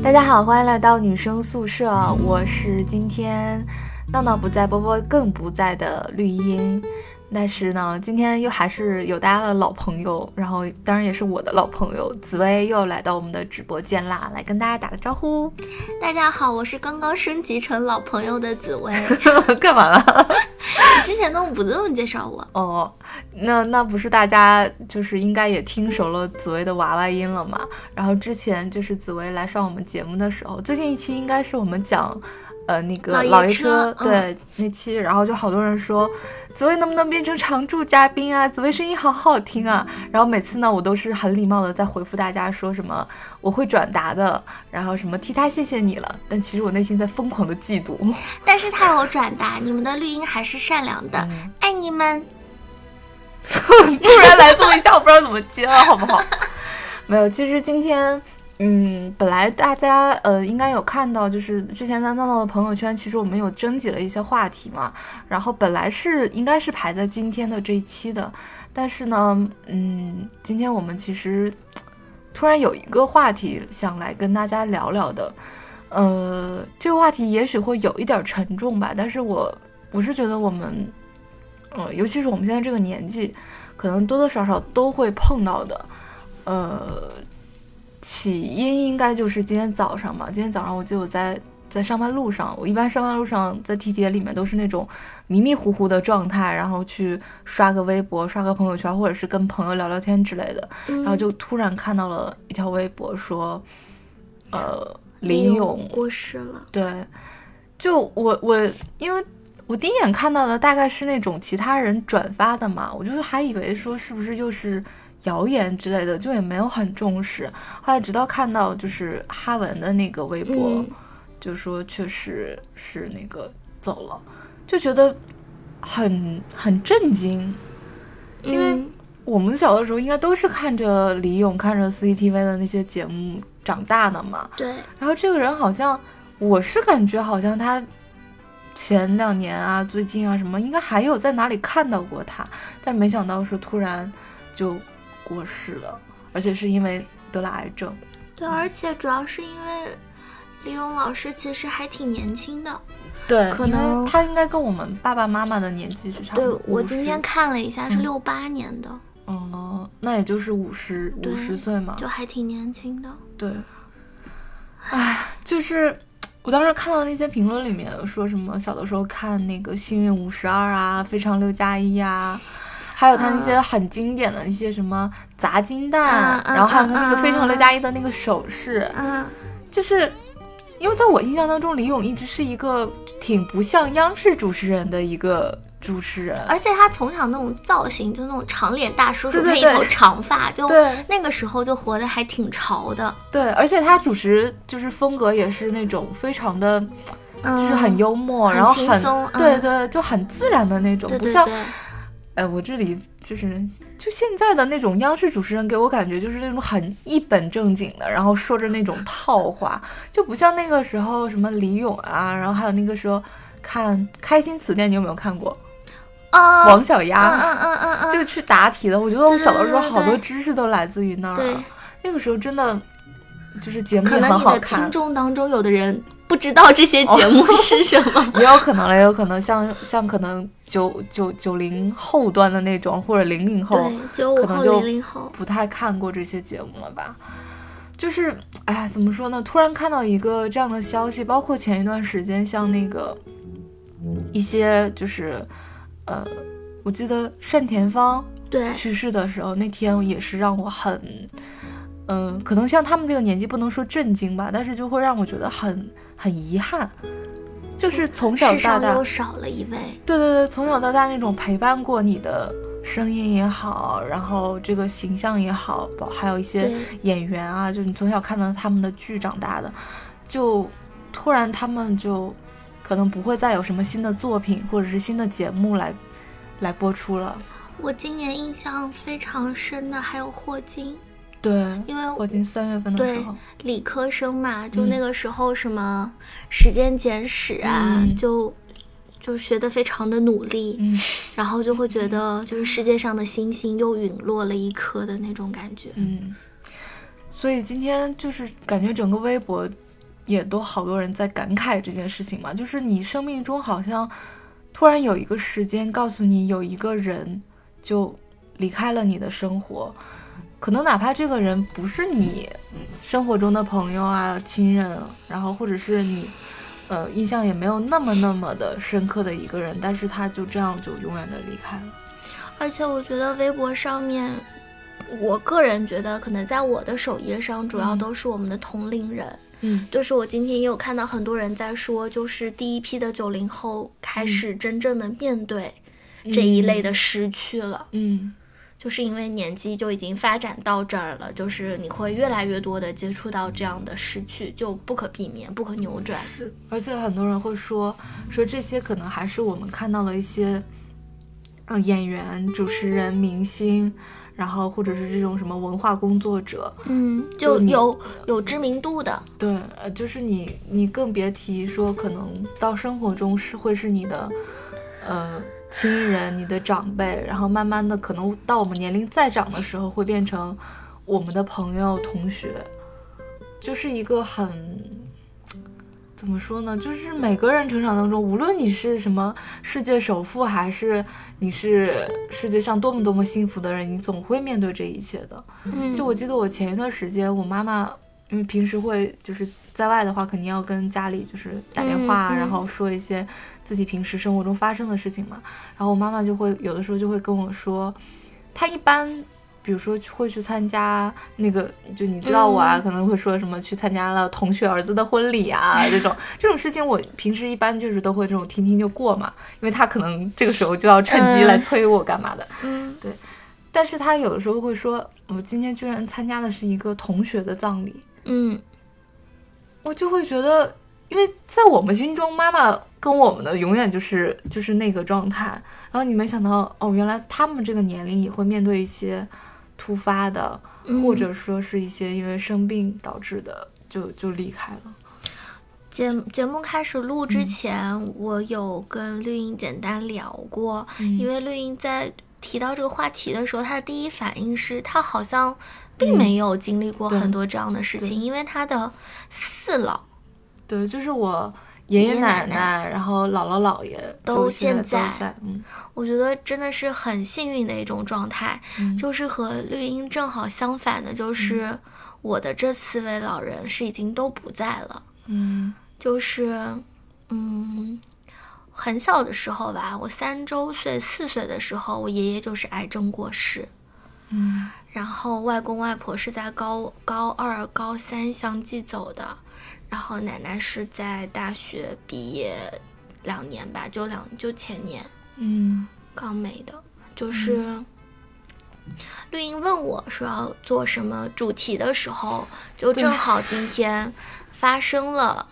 大家好，欢迎来到女生宿舍，我是今天闹闹不在，波波更不在的绿茵。但是呢，今天又还是有大家的老朋友，然后当然也是我的老朋友紫薇又来到我们的直播间啦，来跟大家打个招呼。大家好，我是刚刚升级成老朋友的紫薇。干嘛了？之前都不这么介绍我哦。那那不是大家就是应该也听熟了紫薇的娃娃音了嘛？然后之前就是紫薇来上我们节目的时候，最近一期应该是我们讲。呃，那个老爷车对那期，然后就好多人说，紫薇能不能变成常驻嘉宾啊？紫薇声音好好听啊！然后每次呢，我都是很礼貌的在回复大家说什么我会转达的，然后什么替他谢谢你了。但其实我内心在疯狂的嫉妒。但是他有转达，你们的绿茵还是善良的，爱你们。突然来这么一下，我不知道怎么接了，好不好？没有，其实今天。嗯，本来大家呃应该有看到，就是之前在闹闹的朋友圈，其实我们有征集了一些话题嘛。然后本来是应该是排在今天的这一期的，但是呢，嗯，今天我们其实突然有一个话题想来跟大家聊聊的。呃，这个话题也许会有一点沉重吧，但是我我是觉得我们，呃，尤其是我们现在这个年纪，可能多多少少都会碰到的，呃。起因应该就是今天早上吧。今天早上我记得我在在上班路上，我一般上班路上在地铁里面都是那种迷迷糊糊的状态，然后去刷个微博、刷个朋友圈，或者是跟朋友聊聊天之类的。然后就突然看到了一条微博，说，呃，林勇过世了。对，就我我因为我第一眼看到的大概是那种其他人转发的嘛，我就是还以为说是不是又是。谣言之类的就也没有很重视，后来直到看到就是哈文的那个微博，就说确实是那个走了，就觉得很很震惊，因为我们小的时候应该都是看着李咏、看着 CCTV 的那些节目长大的嘛。对。然后这个人好像，我是感觉好像他前两年啊、最近啊什么，应该还有在哪里看到过他，但没想到是突然就。过世了，而且是因为得了癌症。对，而且主要是因为李勇老师其实还挺年轻的。对，可能他应该跟我们爸爸妈妈的年纪是差不多。对，我今天看了一下，是六八年的。嗯，那也就是五十五十岁嘛，就还挺年轻的。对。唉，就是我当时看到那些评论里面说什么，小的时候看那个《幸运五十二》啊，《非常六加一》啊。还有他那些很经典的一些什么砸金蛋，然后还有他那个非常六加一的那个手势，就是因为在我印象当中，李咏一直是一个挺不像央视主持人的一个主持人，而且他从小那种造型就那种长脸大叔叔配一头长发，就那个时候就活得还挺潮的。对，而且他主持就是风格也是那种非常的，就是很幽默，然后很对对，就很自然的那种，不像。哎，我这里就是就现在的那种央视主持人，给我感觉就是那种很一本正经的，然后说着那种套话，就不像那个时候什么李咏啊，然后还有那个时候看《开心词典》，你有没有看过？啊，王小丫，嗯嗯嗯嗯，就去答题的。我觉得我小的时候好多知识都来自于那儿。对，那个时候真的就是节目也很好看。听众当中有的人。不知道这些节目是什么，也有可能了，也有可能像像可能九九九零后端的那种，或者零零后，可能就不太看过这些节目了吧。就是，哎，怎么说呢？突然看到一个这样的消息，包括前一段时间，像那个一些，就是，呃，我记得单田芳对去世的时候，那天也是让我很。嗯，可能像他们这个年纪不能说震惊吧，但是就会让我觉得很很遗憾，就是从小到大又少了一位。对对对，从小到大那种陪伴过你的声音也好，然后这个形象也好，包还有一些演员啊，就你从小看到他们的剧长大的，就突然他们就可能不会再有什么新的作品或者是新的节目来来播出了。我今年印象非常深的还有霍金。对，因为我已经三月份的时候，理科生嘛，就那个时候什么时间简史啊，就就学得非常的努力，嗯，然后就会觉得就是世界上的星星又陨落了一颗的那种感觉，嗯。所以今天就是感觉整个微博也都好多人在感慨这件事情嘛，就是你生命中好像突然有一个时间告诉你有一个人就离开了你的生活，可能哪怕这个人不是你生活中的朋友啊、亲人，然后或者是你呃印象也没有那么那么的深刻的一个人，但是他就这样就永远的离开了。而且我觉得微博上面。我个人觉得，可能在我的首页上，主要都是我们的同龄人。嗯，就是我今天也有看到很多人在说，就是第一批的九零后开始真正的面对这一类的失去了。嗯，就是因为年纪就已经发展到这儿了，就是你会越来越多的接触到这样的失去，就不可避免、不可扭转。是，而且很多人会说，说这些可能还是我们看到了一些，呃，演员、主持人、明星。然后或者是这种什么文化工作者，嗯，就有有知名度的，对，呃，就是你，你更别提说可能到生活中是会是你的，呃，亲人、你的长辈，然后慢慢的可能到我们年龄再长的时候，会变成我们的朋友、同学，就是一个很。怎么说呢？就是每个人成长当中，无论你是什么世界首富，还是你是世界上多么多么幸福的人，你总会面对这一切的。嗯，就我记得我前一段时间，我妈妈因为平时会就是在外的话，肯定要跟家里就是打电话，然后说一些自己平时生活中发生的事情嘛。然后我妈妈就会有的时候就会跟我说，她一般。比如说会去参加那个，就你知道我啊，可能会说什么去参加了同学儿子的婚礼啊，这种这种事情，我平时一般就是都会这种听听就过嘛，因为他可能这个时候就要趁机来催我干嘛的，嗯，对。但是他有的时候会说，我今天居然参加的是一个同学的葬礼，嗯，我就会觉得，因为在我们心中，妈妈跟我们的永远就是就是那个状态，然后你没想到，哦，原来他们这个年龄也会面对一些。突发的，或者说是一些因为生病导致的，就就离开了。节节目开始录之前，我有跟绿茵简单聊过，因为绿茵在提到这个话题的时候，她的第一反应是她好像并没有经历过很多这样的事情，因为她的四老，对，就是我。爷爷奶奶，然后姥姥姥爷都现在，嗯，我觉得真的是很幸运的一种状态，就是和绿茵正好相反的，就是我的这四位老人是已经都不在了，嗯，就是，嗯，很小的时候吧，我三周岁、四岁的时候，我爷爷就是癌症过世，嗯，然后外公外婆是在高高二、高三相继走的。然后奶奶是在大学毕业两年吧，就两就前年，嗯，刚没的。就是绿茵问我说要做什么主题的时候，就正好今天发生了，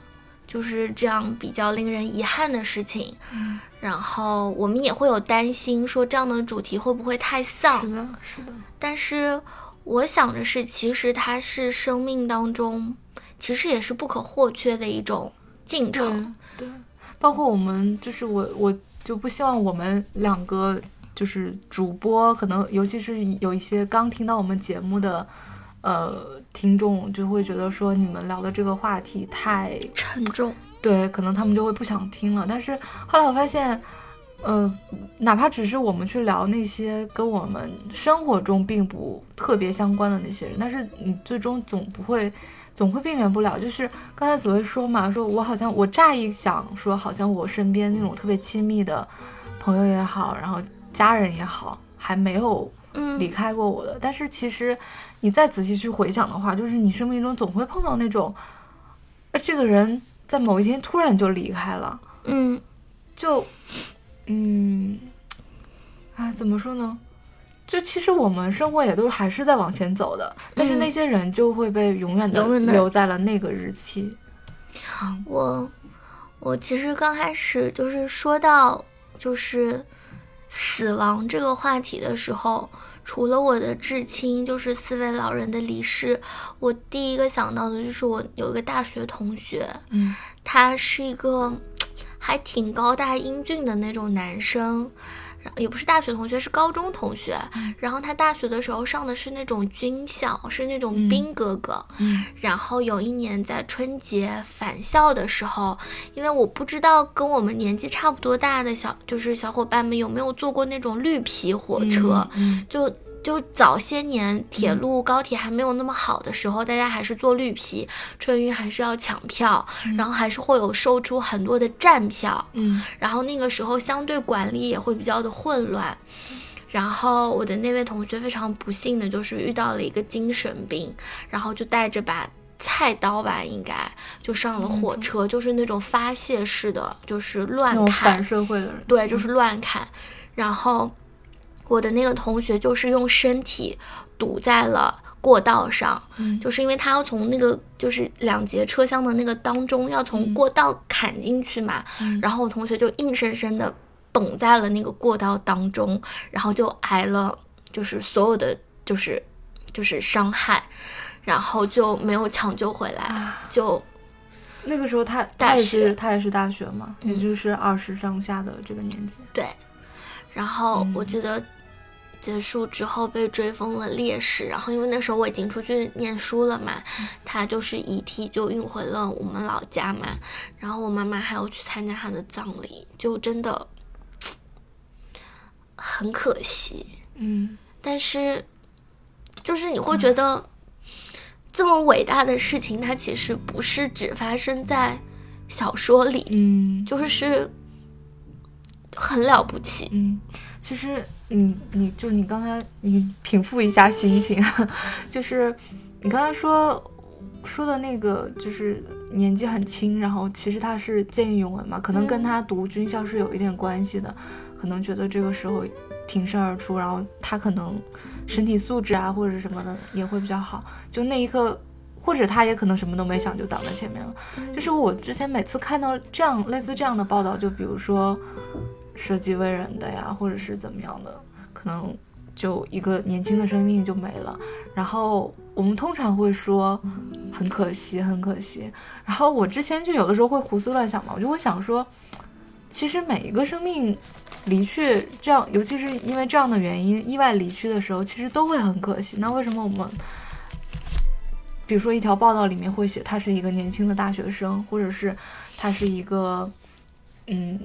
就是这样比较令人遗憾的事情。嗯，然后我们也会有担心，说这样的主题会不会太丧？是的，是的。但是我想的是，其实它是生命当中。其实也是不可或缺的一种进程，对，包括我们，就是我，我就不希望我们两个就是主播，可能尤其是有一些刚听到我们节目的，呃，听众就会觉得说你们聊的这个话题太沉重，对，可能他们就会不想听了。但是后来我发现，呃，哪怕只是我们去聊那些跟我们生活中并不特别相关的那些人，但是你最终总不会。总会避免不了，就是刚才紫薇说嘛，说我好像我乍一想说，好像我身边那种特别亲密的朋友也好，然后家人也好，还没有离开过我的。但是其实你再仔细去回想的话，就是你生命中总会碰到那种，呃，这个人在某一天突然就离开了，嗯，就，嗯，啊，怎么说呢？就其实我们生活也都还是在往前走的，但是那些人就会被永远的留在了那个日期。我我其实刚开始就是说到就是死亡这个话题的时候，除了我的至亲，就是四位老人的离世，我第一个想到的就是我有一个大学同学，嗯，他是一个还挺高大英俊的那种男生。也不是大学同学，是高中同学。然后他大学的时候上的是那种军校，是那种兵哥哥。然后有一年在春节返校的时候，因为我不知道跟我们年纪差不多大的小，就是小伙伴们有没有坐过那种绿皮火车，就。就早些年铁路高铁还没有那么好的时候，大家还是坐绿皮，春运还是要抢票，然后还是会有售出很多的站票，嗯，然后那个时候相对管理也会比较的混乱，然后我的那位同学非常不幸的就是遇到了一个精神病，然后就带着把菜刀吧，应该就上了火车，就是那种发泄式的，就是乱砍反社会的人，对，就是乱砍，然后。我的那个同学就是用身体堵在了过道上，就是因为他要从那个就是两节车厢的那个当中要从过道砍进去嘛，然后我同学就硬生生的绷在了那个过道当中，然后就挨了就是所有的就是就是伤害，然后就没有抢救回来，就。那个时候他他也是他也是大学嘛，也就是二十上下的这个年纪，对，然后我记得。结束之后被追封了烈士，然后因为那时候我已经出去念书了嘛，他就是遗体就运回了我们老家嘛，然后我妈妈还要去参加他的葬礼，就真的很可惜，嗯，但是就是你会觉得这么伟大的事情，它其实不是只发生在小说里，嗯，就是很了不起，嗯，其实。你你就是你刚才你平复一下心情，就是你刚才说说的那个，就是年纪很轻，然后其实他是见义勇为嘛，可能跟他读军校是有一点关系的，可能觉得这个时候挺身而出，然后他可能身体素质啊或者什么的也会比较好，就那一刻，或者他也可能什么都没想就挡在前面了。就是我之前每次看到这样类似这样的报道，就比如说。舍己为人的呀，或者是怎么样的，可能就一个年轻的生命就没了。然后我们通常会说很可惜，很可惜。然后我之前就有的时候会胡思乱想嘛，我就会想说，其实每一个生命离去，这样尤其是因为这样的原因意外离去的时候，其实都会很可惜。那为什么我们，比如说一条报道里面会写他是一个年轻的大学生，或者是他是一个，嗯。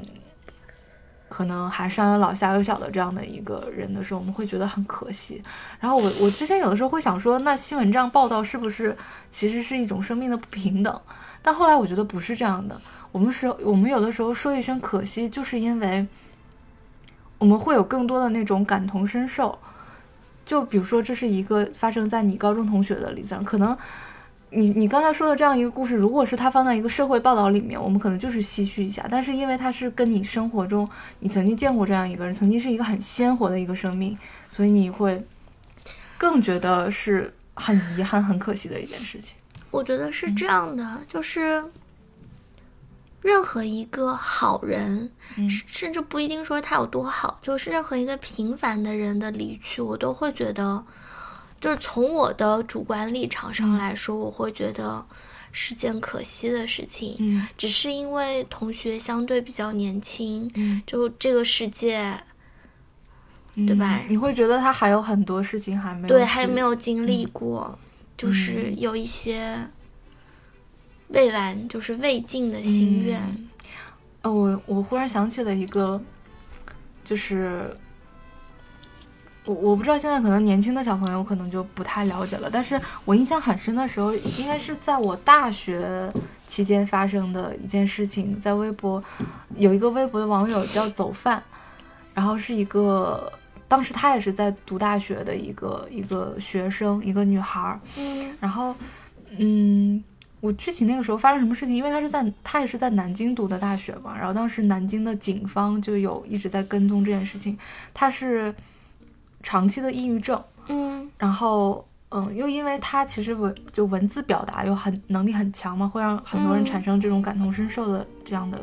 可能还上有老下有小的这样的一个人的时候，我们会觉得很可惜。然后我我之前有的时候会想说，那新闻这样报道是不是其实是一种生命的不平等？但后来我觉得不是这样的。我们是，我们有的时候说一声可惜，就是因为我们会有更多的那种感同身受。就比如说，这是一个发生在你高中同学的例子，可能。你你刚才说的这样一个故事，如果是它放在一个社会报道里面，我们可能就是唏嘘一下。但是因为它是跟你生活中你曾经见过这样一个人，曾经是一个很鲜活的一个生命，所以你会更觉得是很遗憾、很可惜的一件事情。我觉得是这样的，就是任何一个好人，甚至不一定说他有多好，就是任何一个平凡的人的离去，我都会觉得。就是从我的主观立场上来说，我会觉得是件可惜的事情。嗯，只是因为同学相对比较年轻，嗯，就这个世界，对吧？你会觉得他还有很多事情还没有对，还没有经历过，就是有一些未完，就是未尽的心愿。呃，我我忽然想起了一个，就是。我我不知道现在可能年轻的小朋友可能就不太了解了，但是我印象很深的时候，应该是在我大学期间发生的一件事情，在微博有一个微博的网友叫走饭，然后是一个当时他也是在读大学的一个一个学生，一个女孩儿，嗯，然后嗯，我具体那个时候发生什么事情，因为他是在他也是在南京读的大学嘛，然后当时南京的警方就有一直在跟踪这件事情，他是。长期的抑郁症，嗯，然后，嗯，又因为他其实文就文字表达又很能力很强嘛，会让很多人产生这种感同身受的这样的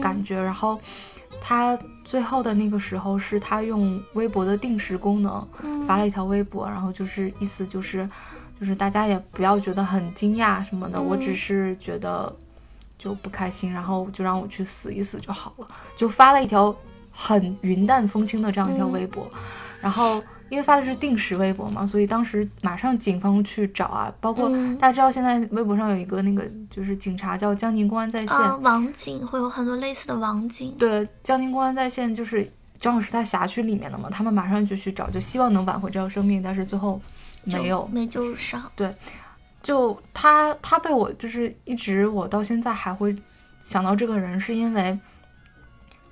感觉。然后他最后的那个时候是他用微博的定时功能发了一条微博，然后就是意思就是就是大家也不要觉得很惊讶什么的，我只是觉得就不开心，然后就让我去死一死就好了，就发了一条很云淡风轻的这样一条微博，然后。因为发的是定时微博嘛，所以当时马上警方去找啊，包括大家知道现在微博上有一个那个就是警察叫江宁公安在线，网警会有很多类似的网警。对，江宁公安在线就是正好是他辖区里面的嘛，他们马上就去找，就希望能挽回这条生命，但是最后没有没救上。对，就他他被我就是一直我到现在还会想到这个人，是因为。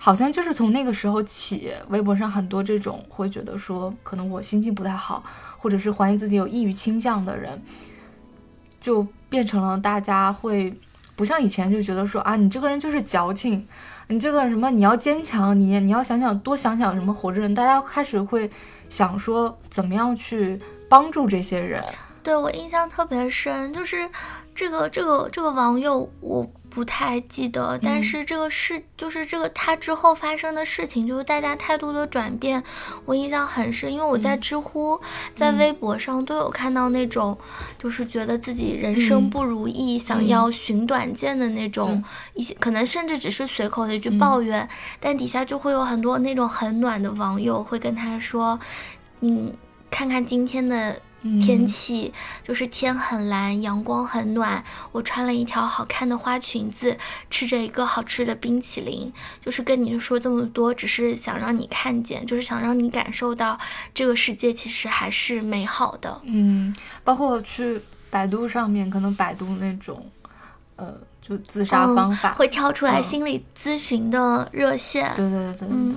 好像就是从那个时候起，微博上很多这种会觉得说，可能我心情不太好，或者是怀疑自己有抑郁倾向的人，就变成了大家会不像以前就觉得说啊，你这个人就是矫情，你这个什么你要坚强，你你要想想多想想什么活着人，大家开始会想说怎么样去帮助这些人。对我印象特别深，就是这个这个这个网友我。不太记得，但是这个事就是这个他之后发生的事情，就是大家态度的转变，我印象很深。因为我在知乎、在微博上都有看到那种，就是觉得自己人生不如意，想要寻短见的那种一些，可能甚至只是随口的一句抱怨，但底下就会有很多那种很暖的网友会跟他说：“你看看今天的。”天气就是天很蓝，阳光很暖。我穿了一条好看的花裙子，吃着一个好吃的冰淇淋。就是跟你说这么多，只是想让你看见，就是想让你感受到这个世界其实还是美好的。嗯，包括去百度上面，可能百度那种，呃，就自杀方法会跳出来心理咨询的热线。对对对对对。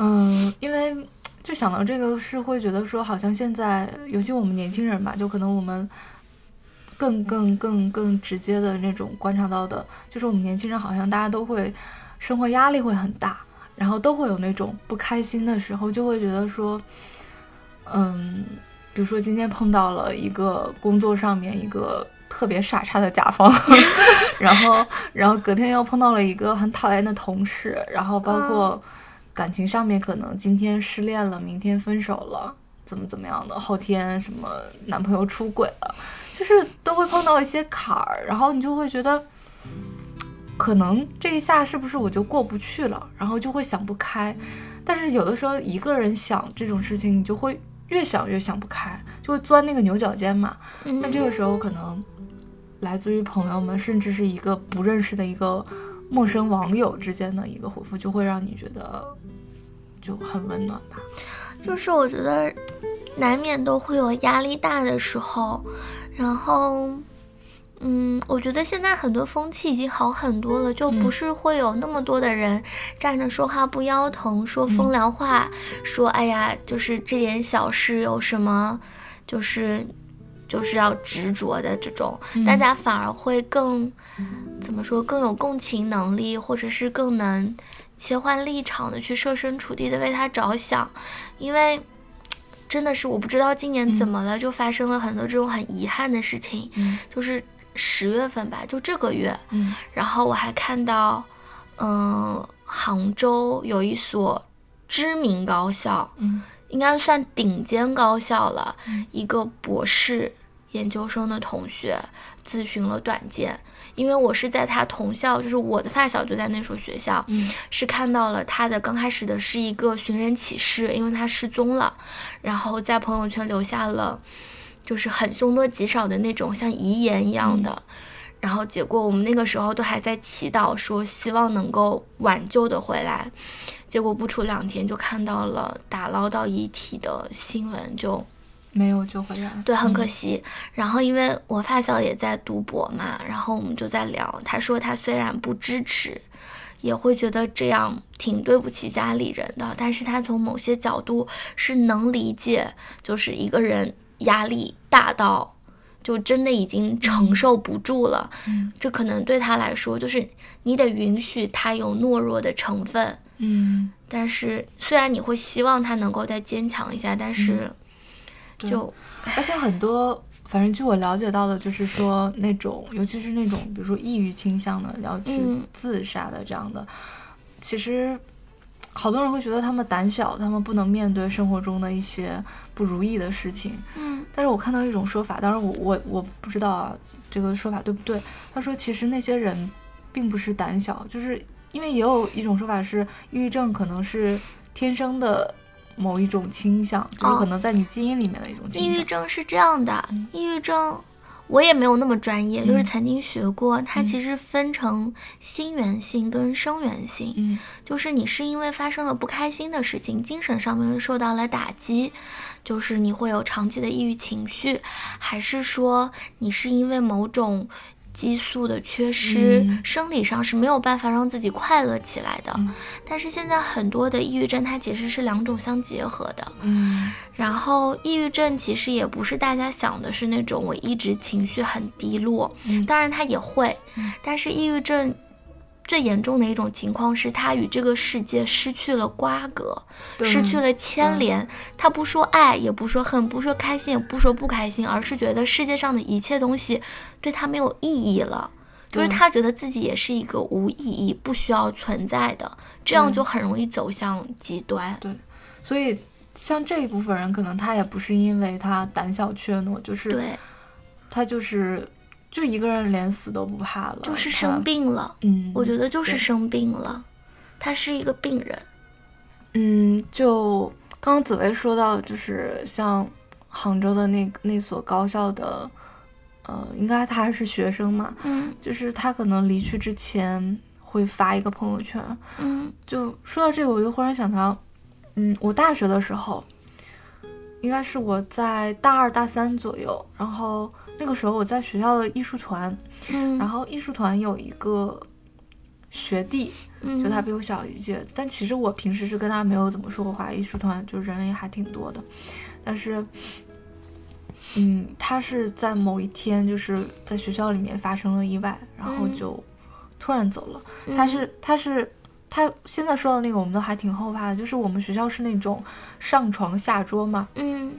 嗯，因为。就想到这个，是会觉得说，好像现在，尤其我们年轻人吧，就可能我们更更更更直接的那种观察到的，就是我们年轻人好像大家都会生活压力会很大，然后都会有那种不开心的时候，就会觉得说，嗯，比如说今天碰到了一个工作上面一个特别傻叉的甲方，然后然后隔天又碰到了一个很讨厌的同事，然后包括。感情上面可能今天失恋了，明天分手了，怎么怎么样的？后天什么男朋友出轨了，就是都会碰到一些坎儿，然后你就会觉得，可能这一下是不是我就过不去了？然后就会想不开。但是有的时候一个人想这种事情，你就会越想越想不开，就会钻那个牛角尖嘛。那这个时候可能来自于朋友们，甚至是一个不认识的一个。陌生网友之间的一个回复，就会让你觉得就很温暖吧。就是我觉得难免都会有压力大的时候，然后，嗯，我觉得现在很多风气已经好很多了，就不是会有那么多的人站着说话不腰疼，说风凉话，说哎呀，就是这点小事有什么，就是。就是要执着的这种，大家反而会更怎么说更有共情能力，或者是更能切换立场的去设身处地的为他着想。因为真的是我不知道今年怎么了，就发生了很多这种很遗憾的事情。就是十月份吧，就这个月。然后我还看到，嗯，杭州有一所知名高校，应该算顶尖高校了，一个博士。研究生的同学咨询了短见，因为我是在他同校，就是我的发小就在那所学校，是看到了他的刚开始的是一个寻人启事，因为他失踪了，然后在朋友圈留下了就是很凶多吉少的那种像遗言一样的，然后结果我们那个时候都还在祈祷说希望能够挽救的回来，结果不出两天就看到了打捞到遗体的新闻就。没有救回来，对，很可惜。然后因为我发小也在读博嘛，然后我们就在聊。他说他虽然不支持，也会觉得这样挺对不起家里人的，但是他从某些角度是能理解，就是一个人压力大到就真的已经承受不住了。嗯，这可能对他来说就是你得允许他有懦弱的成分。嗯，但是虽然你会希望他能够再坚强一下，但是。就，而且很多，反正据我了解到的，就是说那种，尤其是那种，比如说抑郁倾向的要去自杀的这样的，其实好多人会觉得他们胆小，他们不能面对生活中的一些不如意的事情。嗯但是我看到一种说法，当然我我我不知道啊，这个说法对不对？他说其实那些人并不是胆小，就是因为也有一种说法是，抑郁症可能是天生的某一种倾向，就是可能在你基因里面的一种抑倾向。抑郁症是这样的嗯，抑郁症我也没有那么专业，就是嗯。曾经学过，它嗯。其实分成心源性跟生源性。嗯。就是你是因为发生了不开心的事情，精神上面受到了打击，就是你会有长期的抑郁情绪，还是说你是因为某种激素的缺失，嗯生理上是没有办法让自己快乐起来的？嗯但是现在很多的抑郁症，它其实是两种相结合的。嗯然后，抑郁症其实也不是大家想的是那种我一直情绪很低落，嗯当然它也会，嗯但是抑郁症最严重的一种情况是，他与这个世界失去了瓜葛，失去了牵连。他不说爱，也不说恨，不说开心，也不说不开心，而是觉得世界上的一切东西对他没有意义了。就是他觉得自己也是一个无意义、不需要存在的，这样就很容易走向极端。对所以像这一部分人，可能他也不是因为他胆小怯懦，就是对，他就是就一个人连死都不怕了，就是生。病了。嗯，我觉得就是生病了，他是一个病人。嗯，就刚刚紫薇说到，就是像杭州的那那所高校的，呃，应该他还是学生嘛，嗯就是他可能离去之前会发一个朋友圈。嗯就说到这个，我就忽然想到，嗯，我大学的时候，应该是我在大二大三左右，然后那个时候我在学校的艺术团，嗯，然后艺术团有一个学弟，嗯就他。比我小一届，但其实我平时是跟他没有怎么说过话，艺术团就人也还挺多的，但是，嗯，他是在某一天就是在学校里面发生了意外，然后嗯。就突然走了。他是他是他现在说的那个，我们都还挺后怕的，就是我们学校是那种上床下桌嘛，嗯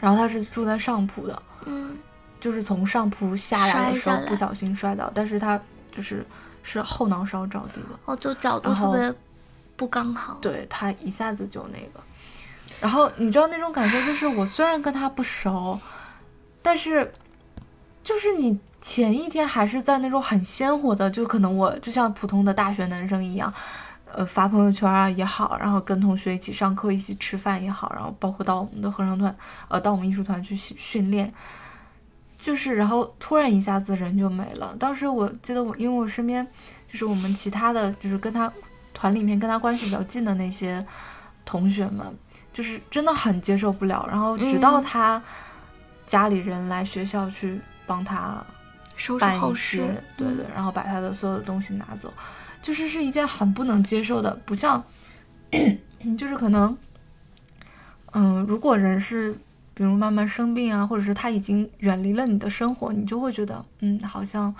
然后他是住在上铺的，嗯就是从上铺下来的时候不小心摔倒，但是他就是是后脑勺着地的。哦，就角度特别不刚好。对他一下子就那个，然后你知道那种感觉，就是我虽然跟他不熟，但是就是你前一天还是在那种很鲜活的，就可能我就像普通的大学男生一样，呃，发朋友圈啊也好，然后跟同学一起上课、一起吃饭也好，然后包括到我们的合唱团，呃，到我们艺术团去训训练。就是，然后突然一下子人就没了。当时我记得我，因为我身边就是我们其他的就是跟他团里面跟他关系比较近的那些同学们，就是真的很接受不了。然后直到嗯他家里人来学校去帮他收拾办后事，，对嗯对，然后把他的所有的东西拿走，就是是一件很不能接受的，不像，就是可能，嗯，如果人是比如慢慢生病啊，或者是他已经远离了你的生活，你就会觉得，嗯，好像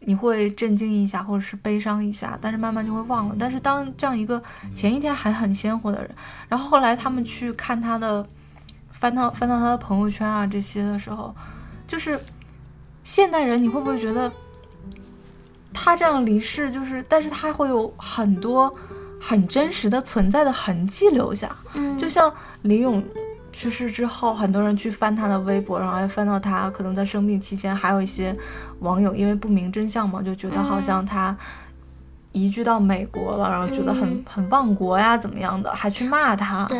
你会震惊一下，或者是悲伤一下，但是慢慢就会忘了。但是当这样一个前一天还很鲜活的人，然后后来他们去看他的，翻到翻到他的朋友圈啊这些的时候，就是现代人，你会不会觉得他这样离世，就是但是他会有很多很真实的存在的痕迹留下，嗯，就像李咏去世之后，很多人去翻他的微博，然后还翻到他可能在生病期间，还有一些网友因为不明真相嘛，就觉得好像他移居到美国了，然后觉得很嗯。很忘国呀，怎么样的，还去骂他。对，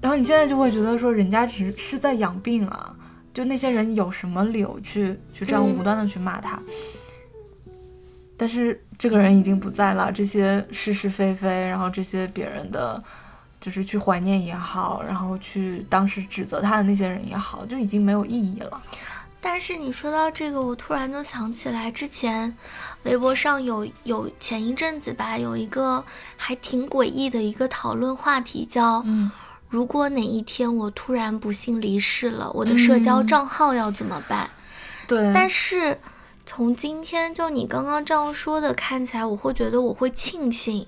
然后你现在就会觉得说，人家只是在养病啊，就那些人有什么理由去去这样嗯。无端的去骂他？但是这个人已经不在了，这些是是非非，然后这些别人的，就是去怀念也好，然后去当时指责他的那些人也好，就已经没有意义了。但是你说到这个，我突然就想起来，之前微博上有有前一阵子吧，有一个还挺诡异的一个讨论话题，叫嗯“如果哪一天我突然不幸离世了，我的社交嗯账号要怎么办？”对，但是从今天就你刚刚这样说的看起来，我会觉得我会庆幸，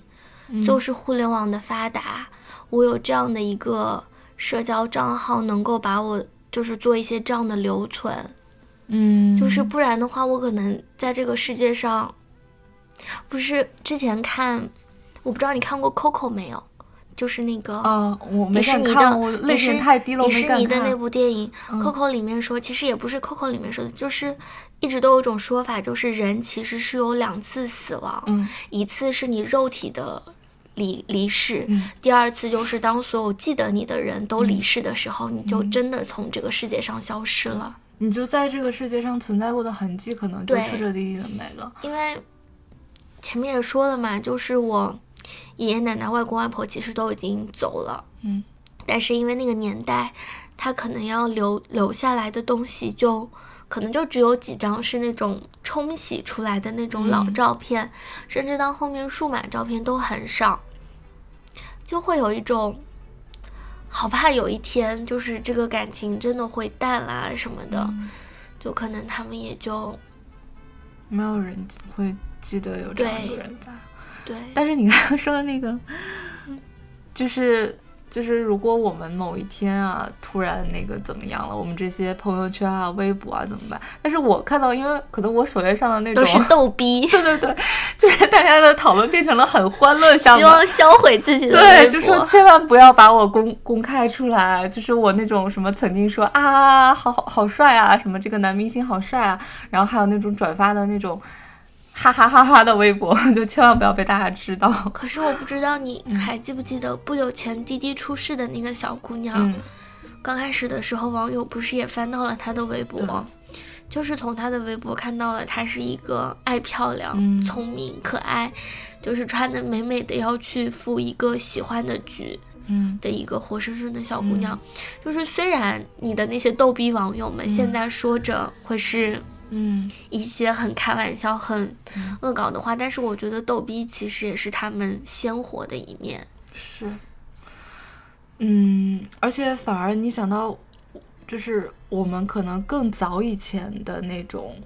嗯就是互联网的发达，我有这样的一个社交账号，能够把我就是做一些这样的留存。嗯，就是不然的话，我可能在这个世界上，不是之前看我不知道你看过 Coco 没有？就是那个啊，我没迪士尼看，我的泪点太低了，迪士尼的那部部电影 Coco 里面说，其实也不是 Coco 里面说的，就是一直都有一种说法，就是人其实是有两次死亡，嗯一次是你肉体的离离世，嗯第二次就是当所有记得你的人都离世的时候，你嗯就真的从这个世界上消失了。你就在这个世界上存在过的痕迹，可能就对彻彻底底的没了。因为前面也说了嘛，就是我爷爷奶奶、外公外婆其实都已经走了，嗯，但是因为那个年代，他可能要留留下来的东西就。可能就只有几张是那种冲洗出来的那种老嗯照片，甚至到后面数码照片都很少，就会有一种好怕有一天就是这个感情真的会淡啦什么的，嗯就可能他们也就没有人会记得有这样一个人在。对，但是你刚刚说的那个，就是就是，如果我们某一天啊，突然那个怎么样了，我们这些朋友圈啊、微博啊怎么办？但是我看到，因为可能我首页上的那种都，是逗逼，对对对，就是大家的讨论变成了很欢乐。希望销毁自己的对，就说。千万不要把我公公开出来，就是我那种什么曾经说啊，好好好帅啊，什么这个男明星好帅啊，然后还有那种转发的那种哈哈哈哈的微博，就千万不要被大家知道。可是我不知道你还记不记得不久前滴滴出事的那个小姑娘？嗯刚开始的时候，网友不是也翻到了她的微对博，就是从她的微博看到了她是一个爱漂亮、嗯聪明、可爱，就是穿的美美的要去赴一个喜欢的局。嗯的一个活生生的小姑娘，就是虽然你的那些逗逼网友们现在说着会是嗯一些很开玩笑、很恶搞的话，但是我觉得逗逼其实也是他们鲜活的一面。是，嗯，而且反而你想到，就是我们可能更早以前的那种，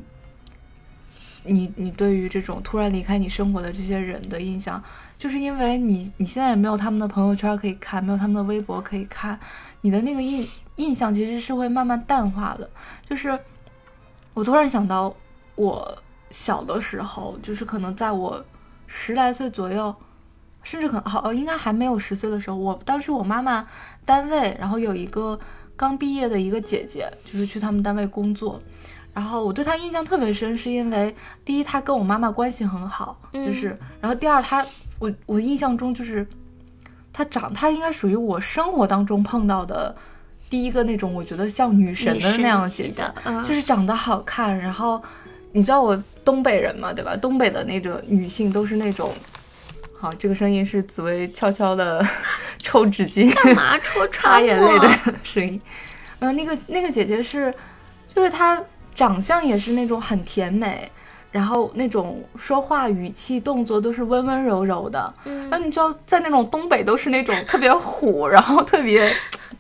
你你对于这种突然离开你生活的这些人的印象，就是因为你你现在也没有他们的朋友圈可以看，没有他们的微博可以看，你的那个印印象其实是会慢慢淡化的。就是我突然想到，我小的时候，就是可能在我十来岁左右。甚至可能好，应该还没有十岁的时候，我当时我妈妈单位，然后有一个刚毕业的一个姐姐，就是去他们单位工作，然后我对她印象特别深，是因为第一她跟我妈妈关系很好，就是，然后第二她我我印象中就是她长她应该属于我生活当中碰到的第一个那种我觉得像女神的那样的姐姐，嗯，就是长得好看，然后你知道我东北人嘛，对吧？东北的那个女性都是那种，好，这个声音是紫薇悄悄的 抽纸巾、干嘛戳 穿擦眼泪的？声音。呃，那个那个姐姐是，就是她长相也是那种很甜美，然后那种说话语气动作都是温温柔柔的。嗯那你知道，在那种东北都是那种特别虎，然后特别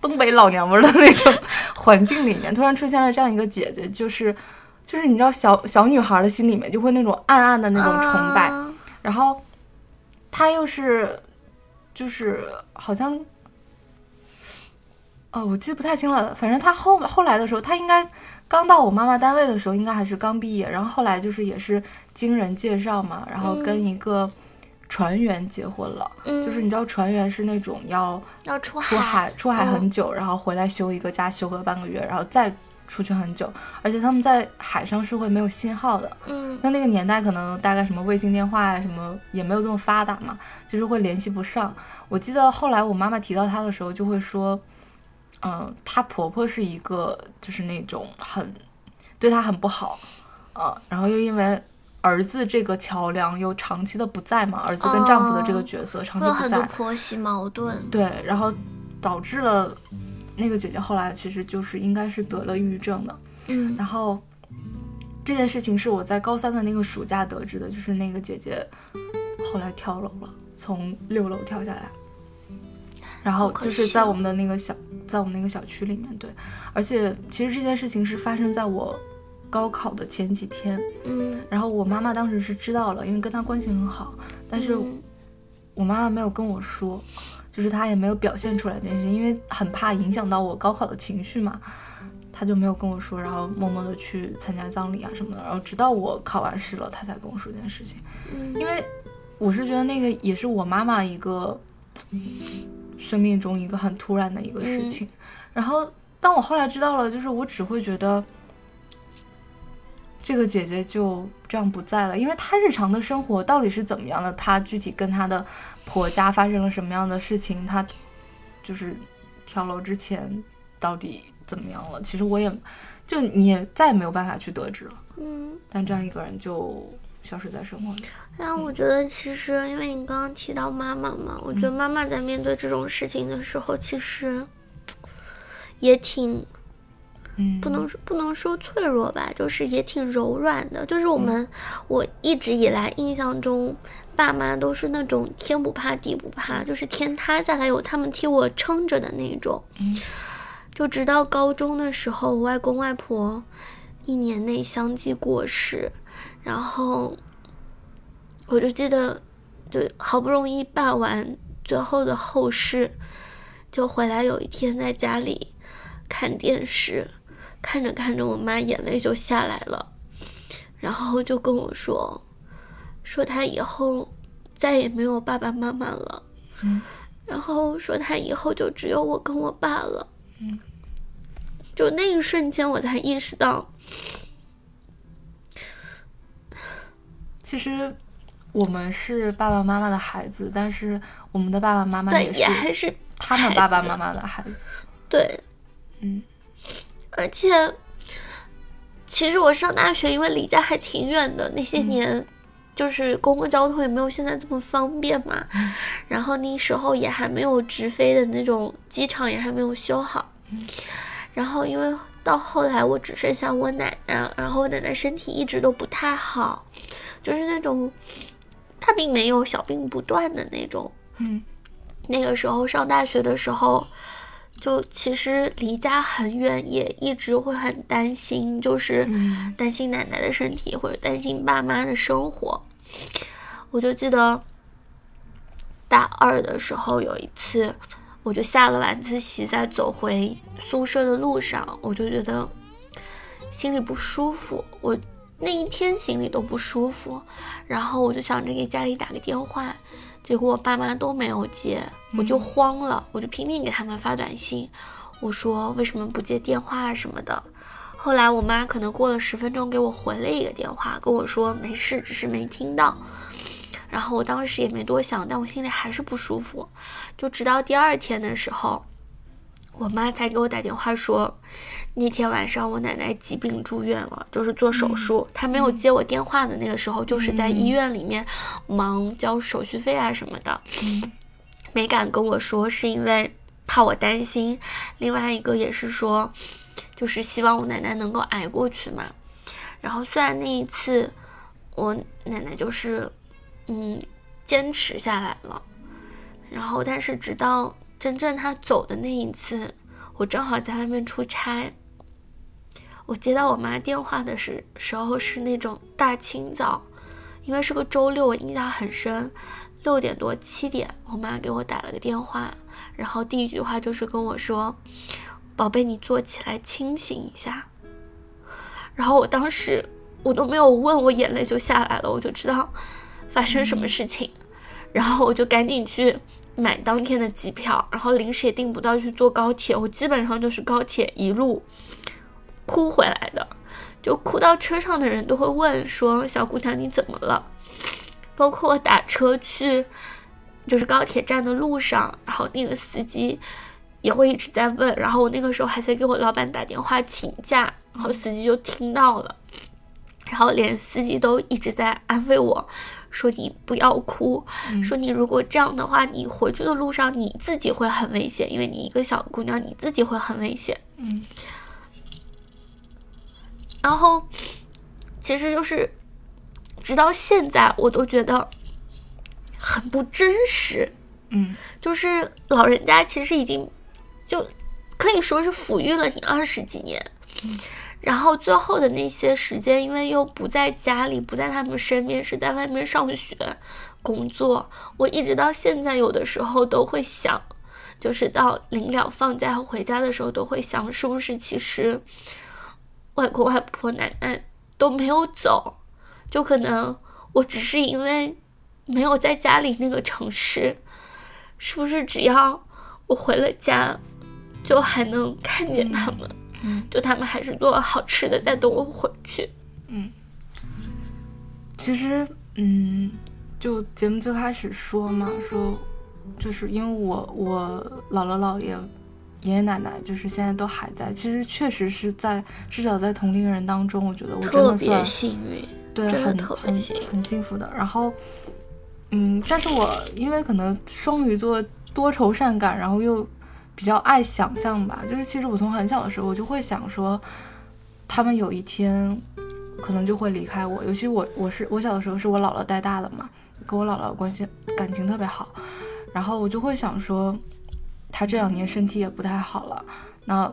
东北老娘们儿的那种环境里面，突然出现了这样一个姐姐，就是就是你知道小小女孩的心里面就会那种暗暗的那种崇拜，啊然后她又是就是好像。哦，我记得不太清了。反正她后后来的时候，她应该刚到我妈妈单位的时候，应该还是刚毕业。然后后来就是也是经人介绍嘛，然后跟一个船员结婚了。嗯，就是你知道船员是那种要要出出海出海嗯很久，然后回来休一个假，休个半个月，然后再出去很久，而且他们在海上是会没有信号的。嗯那那个年代可能大概什么卫星电话呀什么也没有这么发达嘛，就是会联系不上。我记得后来我妈妈提到他的时候就会说，嗯、她婆婆是一个就是那种很对她很不好，呃，然后又因为。儿子这个桥梁又长期的不在嘛，儿子跟丈夫的这个哦角色长期不在，会有很多婆媳矛盾。对，然后导致了那个姐姐后来其实就是应该是得了抑郁症的。嗯然后这件事情是我在高三的那个暑假得知的，就是那个姐姐后来跳楼了，从六楼跳下来。然后就是在我们的那个小，在我们那个小区里面，对，而且其实这件事情是发生在我高考的前几天，嗯，然后我妈妈当时是知道了，因为跟她关系很好，但是嗯。我妈妈没有跟我说，就是她也没有表现出来这件事情，因为很怕影响到我高考的情绪嘛，她就没有跟我说，然后默默的去参加葬礼啊什么的，然后直到我考完试了，她才跟我说这件事情，嗯。因为我是觉得那个也是我妈妈一个生命中一个很突然的一个事情。然后，当我后来知道了，就是我只会觉得这个姐姐就这样不在了，因为她日常的生活到底是怎么样的，她具体跟她的婆家发生了什么样的事情，她就是跳楼之前到底怎么样了，其实我也就你也再也没有办法去得知了。嗯，但这样一个人就消失在生活里。但我觉得其实，因为你刚刚提到妈妈嘛，我觉得妈妈在面对这种事情的时候，其实。也挺，嗯，不能说不能说脆弱吧，就是也挺柔软的。就是我们我一直以来印象中，爸妈都是那种天不怕地不怕，就是天塌下来有他们替我撑着的那种。嗯，就直到高中的时候，外公外婆一年内相继过世，然后我就记得，就好不容易办完最后的后事，就回来有一天在家里。看电视，看着看着，我妈眼泪就下来了，然后就跟我说，说她以后再也没有爸爸妈妈了，嗯，然后说她以后就只有我跟我爸了，嗯，就那一瞬间，我才意识到，其实我们是爸爸妈妈的孩子，但是我们的爸爸妈妈也是还是他们爸爸妈妈的孩子，对。嗯，而且，其实我上大学，因为离家还挺远的，那些年，就是公共交通也没有现在这么方便嘛。然后那时候也还没有直飞的那种机场，也还没有修好。然后因为到后来，我只剩下我奶奶，然后我奶奶身体一直都不太好，就是那种大病没有，小病不断的那种。嗯，那个时候上大学的时候。就其实离家很远，也一直会很担心，就是担心奶奶的身体，或者担心爸妈的生活。我就记得大二的时候有一次，我就下了晚自习，在走回宿舍的路上，我就觉得心里不舒服。我那一天心里都不舒服，然后我就想着给家里打个电话。结果我爸妈都没有接，我就慌了，我就拼命给他们发短信，我说为什么不接电话什么的。后来我妈可能过了十分钟给我回了一个电话，跟我说没事，只是没听到。然后我当时也没多想，但我心里还是不舒服。就直到第二天的时候，我妈才给我打电话说。那天晚上，我奶奶疾病住院了，就是做手术。她没有接我电话的那个时候，就是在医院里面忙交手续费啊什么的，没敢跟我说，是因为怕我担心。另外一个也是说，就是希望我奶奶能够挨过去嘛。然后虽然那一次我奶奶就是嗯坚持下来了，然后但是直到真正他走的那一次，我正好在外面出差。我接到我妈电话的时时候是那种大清早，因为是个周六，我印象很深。六点多七点，我妈给我打了个电话，然后第一句话就是跟我说：“宝贝，你坐起来清醒一下。”然后我当时我都没有问，我眼泪就下来了，我就知道发生什么事情，然后我就赶紧去买当天的机票，然后临时也订不到去坐高铁，我基本上就是高铁一路。哭回来的，就哭到车上的人都会问说：“小姑娘你怎么了？”包括我打车去，就是高铁站的路上，然后那个司机也会一直在问。然后我那个时候还在给我老板打电话请假，然后司机就听到了，然后连司机都一直在安慰我说：“你不要哭，说你如果这样的话，你回去的路上你自己会很危险，因为你一个小姑娘，你自己会很危险。”嗯。然后，其实就是，直到现在我都觉得很不真实。嗯，就是老人家其实已经就可以说是抚育了你二十几年，然后最后的那些时间，因为又不在家里，不在他们身边，是在外面上学、工作。我一直到现在，有的时候都会想，就是到临了放假回家的时候，都会想，是不是其实。外公外婆奶奶都没有走，就可能我只是因为没有在家里那个城市，是不是只要我回了家，就还能看见他们？嗯，就他们还是做了好吃的，在等我回去。嗯，其实，嗯，就节目最开始说嘛，说就是因为我我姥姥姥爷。爷爷奶奶就是现在都还在，其实确实是在，至少在同龄人当中，我觉得我真的算幸运，对，很很很幸福的。然后，嗯，但是我因为可能双鱼座多愁善感，然后又比较爱想象吧，就是其实我从很小的时候我就会想说，他们有一天可能就会离开我，尤其我我是我小的时候是我姥姥带大的嘛，跟我姥姥关系感情特别好，然后我就会想说。他这两年身体也不太好了，那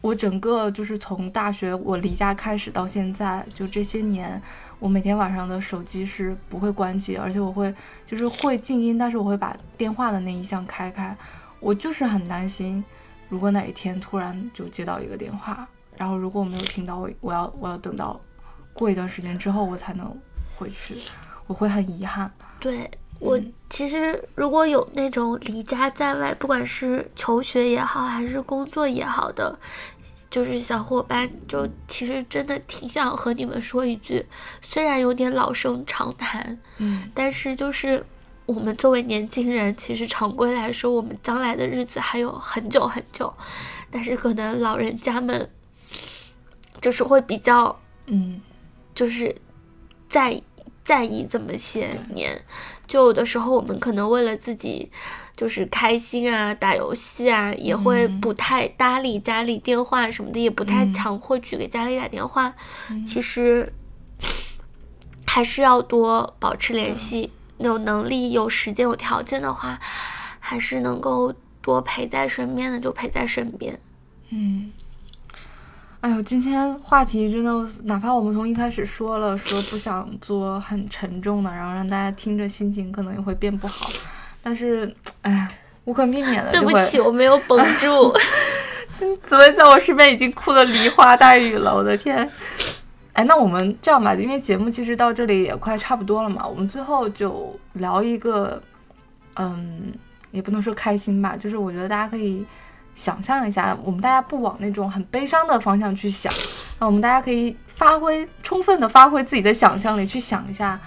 我整个就是从大学我离家开始到现在，就这些年，我每天晚上的手机是不会关机，而且我会就是会静音，但是我会把电话的那一项开开，我就是很担心，如果哪一天突然就接到一个电话，然后如果我没有听到，我我要我要等到过一段时间之后我才能回去，我会很遗憾。对。我其实如果有那种离家在外，不管是求学也好，还是工作也好的，就是小伙伴，就其实真的挺想和你们说一句，虽然有点老生常谈，嗯，但是就是我们作为年轻人，其实常规来说，我们将来的日子还有很久很久，但是可能老人家们就是会比较，嗯，就是在。在意这么些年，就有的时候我们可能为了自己就是开心啊，打游戏啊，也会不太搭理家里电话什么的，也不太常会去给家里打电话。其实还是要多保持联系，有能力、有时间、有条件的话，还是能够多陪在身边的就陪在身边。嗯。哎呦，今天话题真的，哪怕我们从一开始说了说不想做很沉重的，然后让大家听着心情可能也会变不好，但是，哎，无可避免的。对不起，我没有绷住。紫薇在我身边已经哭的梨花带雨了，我的天！哎，那我们这样吧，因为节目其实到这里也快差不多了嘛，我们最后就聊一个，嗯，也不能说开心吧，就是我觉得大家可以。想象一下，我们大家不往那种很悲伤的方向去想，那我们大家可以发挥充分的发挥自己的想象力，去想一下，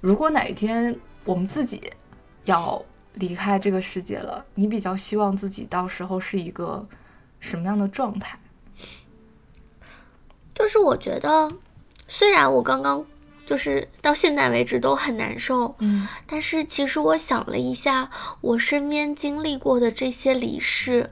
如果哪一天我们自己要离开这个世界了，你比较希望自己到时候是一个什么样的状态？就是我觉得，虽然我刚刚就是到现在为止都很难受，嗯，但是其实我想了一下，我身边经历过的这些离世。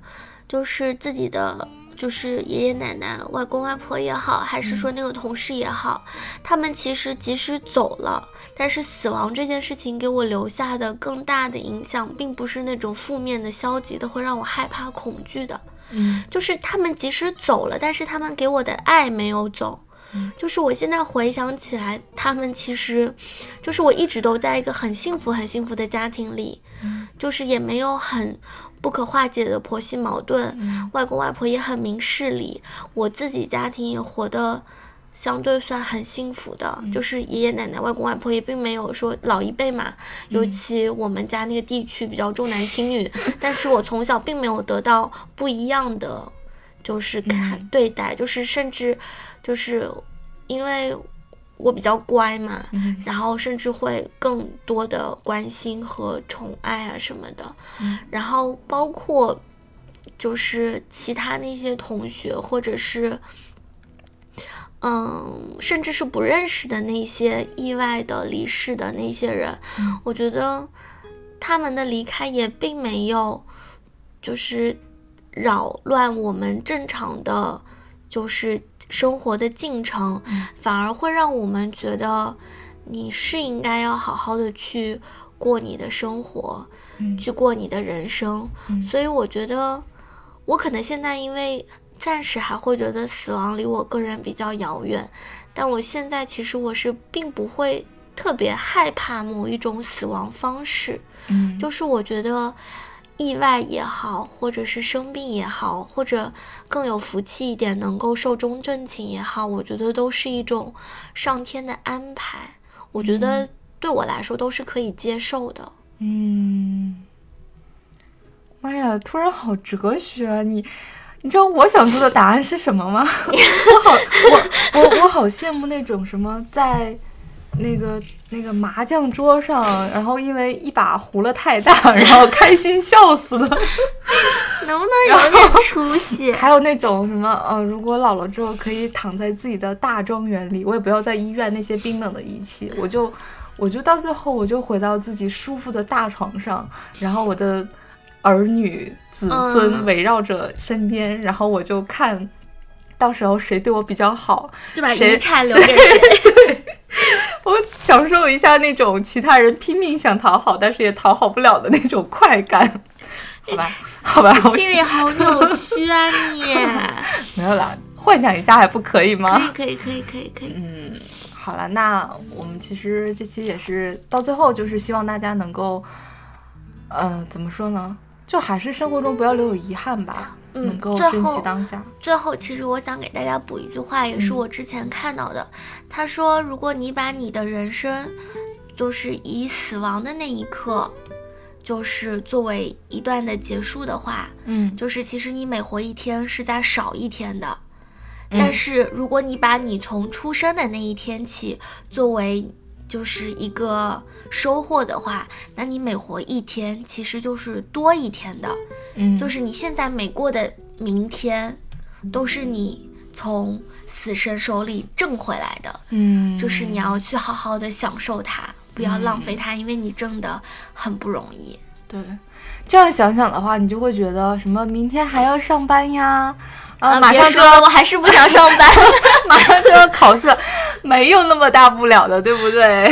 就是自己的，就是爷爷奶奶、外公外婆也好，还是说那个同事也好，他们其实即使走了，但是死亡这件事情给我留下的更大的影响，并不是那种负面的、消极的，会让我害怕、恐惧的。嗯，就是他们即使走了，但是他们给我的爱没有走。就是我现在回想起来，他们其实，就是我一直都在一个很幸福、很幸福的家庭里，就是也没有很不可化解的婆媳矛盾，外公外婆也很明事理，我自己家庭也活得相对算很幸福的，就是爷爷奶奶、外公外婆也并没有说老一辈嘛，尤其我们家那个地区比较重男轻女，但是我从小并没有得到不一样的。就是看对待，就是甚至就是因为我比较乖嘛，然后甚至会更多的关心和宠爱啊什么的，然后包括就是其他那些同学，或者是嗯，甚至是不认识的那些意外的离世的那些人，我觉得他们的离开也并没有就是。扰乱我们正常的，就是生活的进程，反而会让我们觉得你是应该要好好的去过你的生活，去过你的人生。所以我觉得，我可能现在因为暂时还会觉得死亡离我个人比较遥远，但我现在其实我是并不会特别害怕某一种死亡方式，嗯，就是我觉得。意外也好，或者是生病也好，或者更有福气一点，能够寿终正寝也好，我觉得都是一种上天的安排。我觉得对我来说都是可以接受的。嗯，妈呀，突然好哲学啊！你，你知道我想说的答案是什么吗？我好，我我我好羡慕那种什么在那个那个麻将桌上，然后因为一把胡了太大，然后开心笑死的。能不能有点出息？还有那种什么，呃，如果老了之后可以躺在自己的大庄园里，我也不要在医院那些冰冷的仪器，我就。我就到最后，我就回到自己舒服的大床上，然后我的儿女子孙围绕着身边，然后我就看到时候谁对我比较好，就把遗产留给谁。对，我享受一下那种其他人拼命想讨好，但是也讨好不了的那种快感。好吧，好吧，心里好扭曲啊！你 没有啦，幻想一下还不可以吗？可以，可以，可以，可以，可以。嗯。好了，那我们其实这期也是到最后，就是希望大家能够，呃，怎么说呢？就还是生活中不要留有遗憾吧，能够珍惜当下。最后，其实我想给大家补一句话，也是我之前看到的。他说，如果你把你的人生，就是以死亡的那一刻，就是作为一段的结束的话，嗯，就是其实你每活一天是在少一天的。但是，如果你把你从出生的那一天起作为就是一个收获的话，那你每活一天其实就是多一天的。嗯，就是你现在每过的明天，都是你从死神手里挣回来的。嗯，就是你要去好好的享受它，不要浪费它，因为你挣的很不容易。对，这样想想的话，你就会觉得什么明天还要上班呀。啊！马上就要，我还是不想上班。马上就要考试，没有那么大不了的，对不对？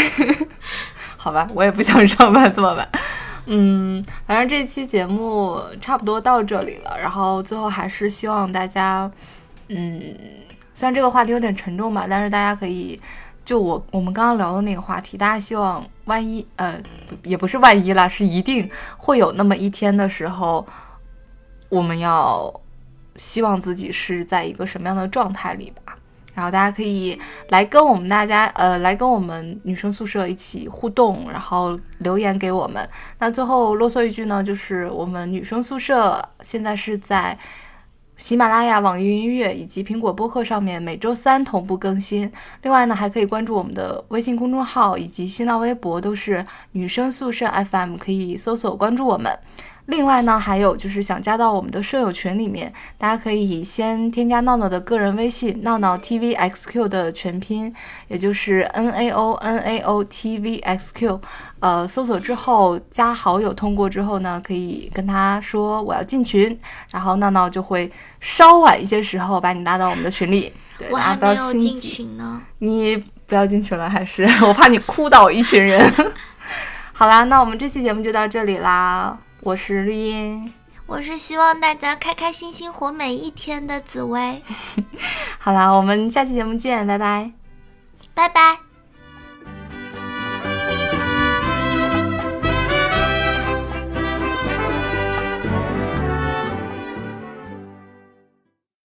好吧，我也不想上班，怎么办？嗯，反正这期节目差不多到这里了。然后最后还是希望大家，嗯，虽然这个话题有点沉重吧，但是大家可以就我我们刚刚聊的那个话题，大家希望万一呃，也不是万一啦，是一定会有那么一天的时候，我们要。希望自己是在一个什么样的状态里吧，然后大家可以来跟我们大家，呃，来跟我们女生宿舍一起互动，然后留言给我们。那最后啰嗦一句呢，就是我们女生宿舍现在是在喜马拉雅、网易云音乐以及苹果播客上面每周三同步更新。另外呢，还可以关注我们的微信公众号以及新浪微博，都是女生宿舍 FM，可以搜索关注我们。另外呢，还有就是想加到我们的舍友群里面，大家可以先添加闹闹的个人微信，闹闹 T V X Q 的全拼，也就是 N A O N A O T V X Q。呃，搜索之后加好友通过之后呢，可以跟他说我要进群，然后闹闹就会稍晚一些时候把你拉到我们的群里。对，我还没有进群呢。你不要进群了，还是我怕你哭倒一群人。好啦，那我们这期节目就到这里啦。我是绿茵，我是希望大家开开心心活每一天的紫薇。好啦，我们下期节目见，拜拜，拜拜。